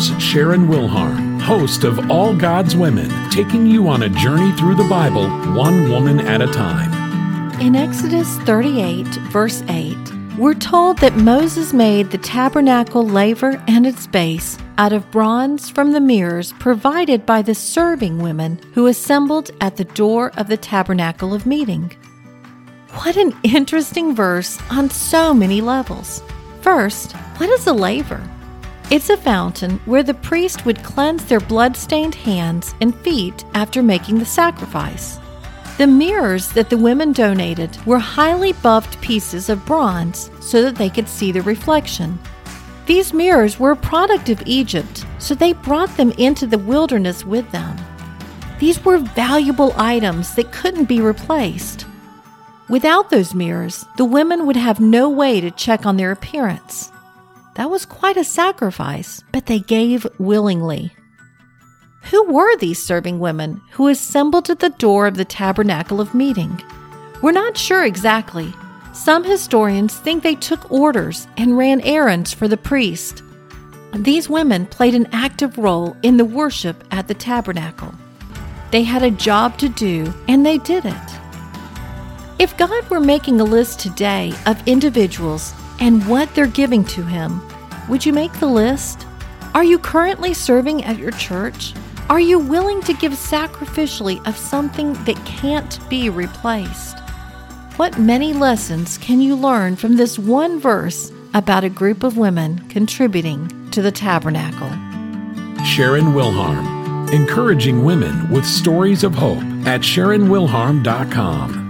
Here's Sharon Wilharm, host of All God's Women, taking you on a journey through the Bible, one woman at a time. In Exodus 38, verse 8, we're told that Moses made the tabernacle laver and its base out of bronze from the mirrors provided by the serving women who assembled at the door of the tabernacle of meeting. What an interesting verse on so many levels. First, what is a laver? It's a fountain where the priest would cleanse their blood-stained hands and feet after making the sacrifice. The mirrors that the women donated were highly buffed pieces of bronze so that they could see the reflection. These mirrors were a product of Egypt, so they brought them into the wilderness with them. These were valuable items that couldn't be replaced. Without those mirrors, the women would have no way to check on their appearance. That was quite a sacrifice, but they gave willingly. Who were these serving women who assembled at the door of the tabernacle of meeting? We're not sure exactly. Some historians think they took orders and ran errands for the priest. These women played an active role in the worship at the tabernacle. They had a job to do, and they did it. If God were making a list today of individuals and what they're giving to Him, would you make the list? Are you currently serving at your church? Are you willing to give sacrificially of something that can't be replaced? What many lessons can you learn from this one verse about a group of women contributing to the tabernacle? Sharon Wilharm, encouraging women with stories of hope at SharonWilharm.com.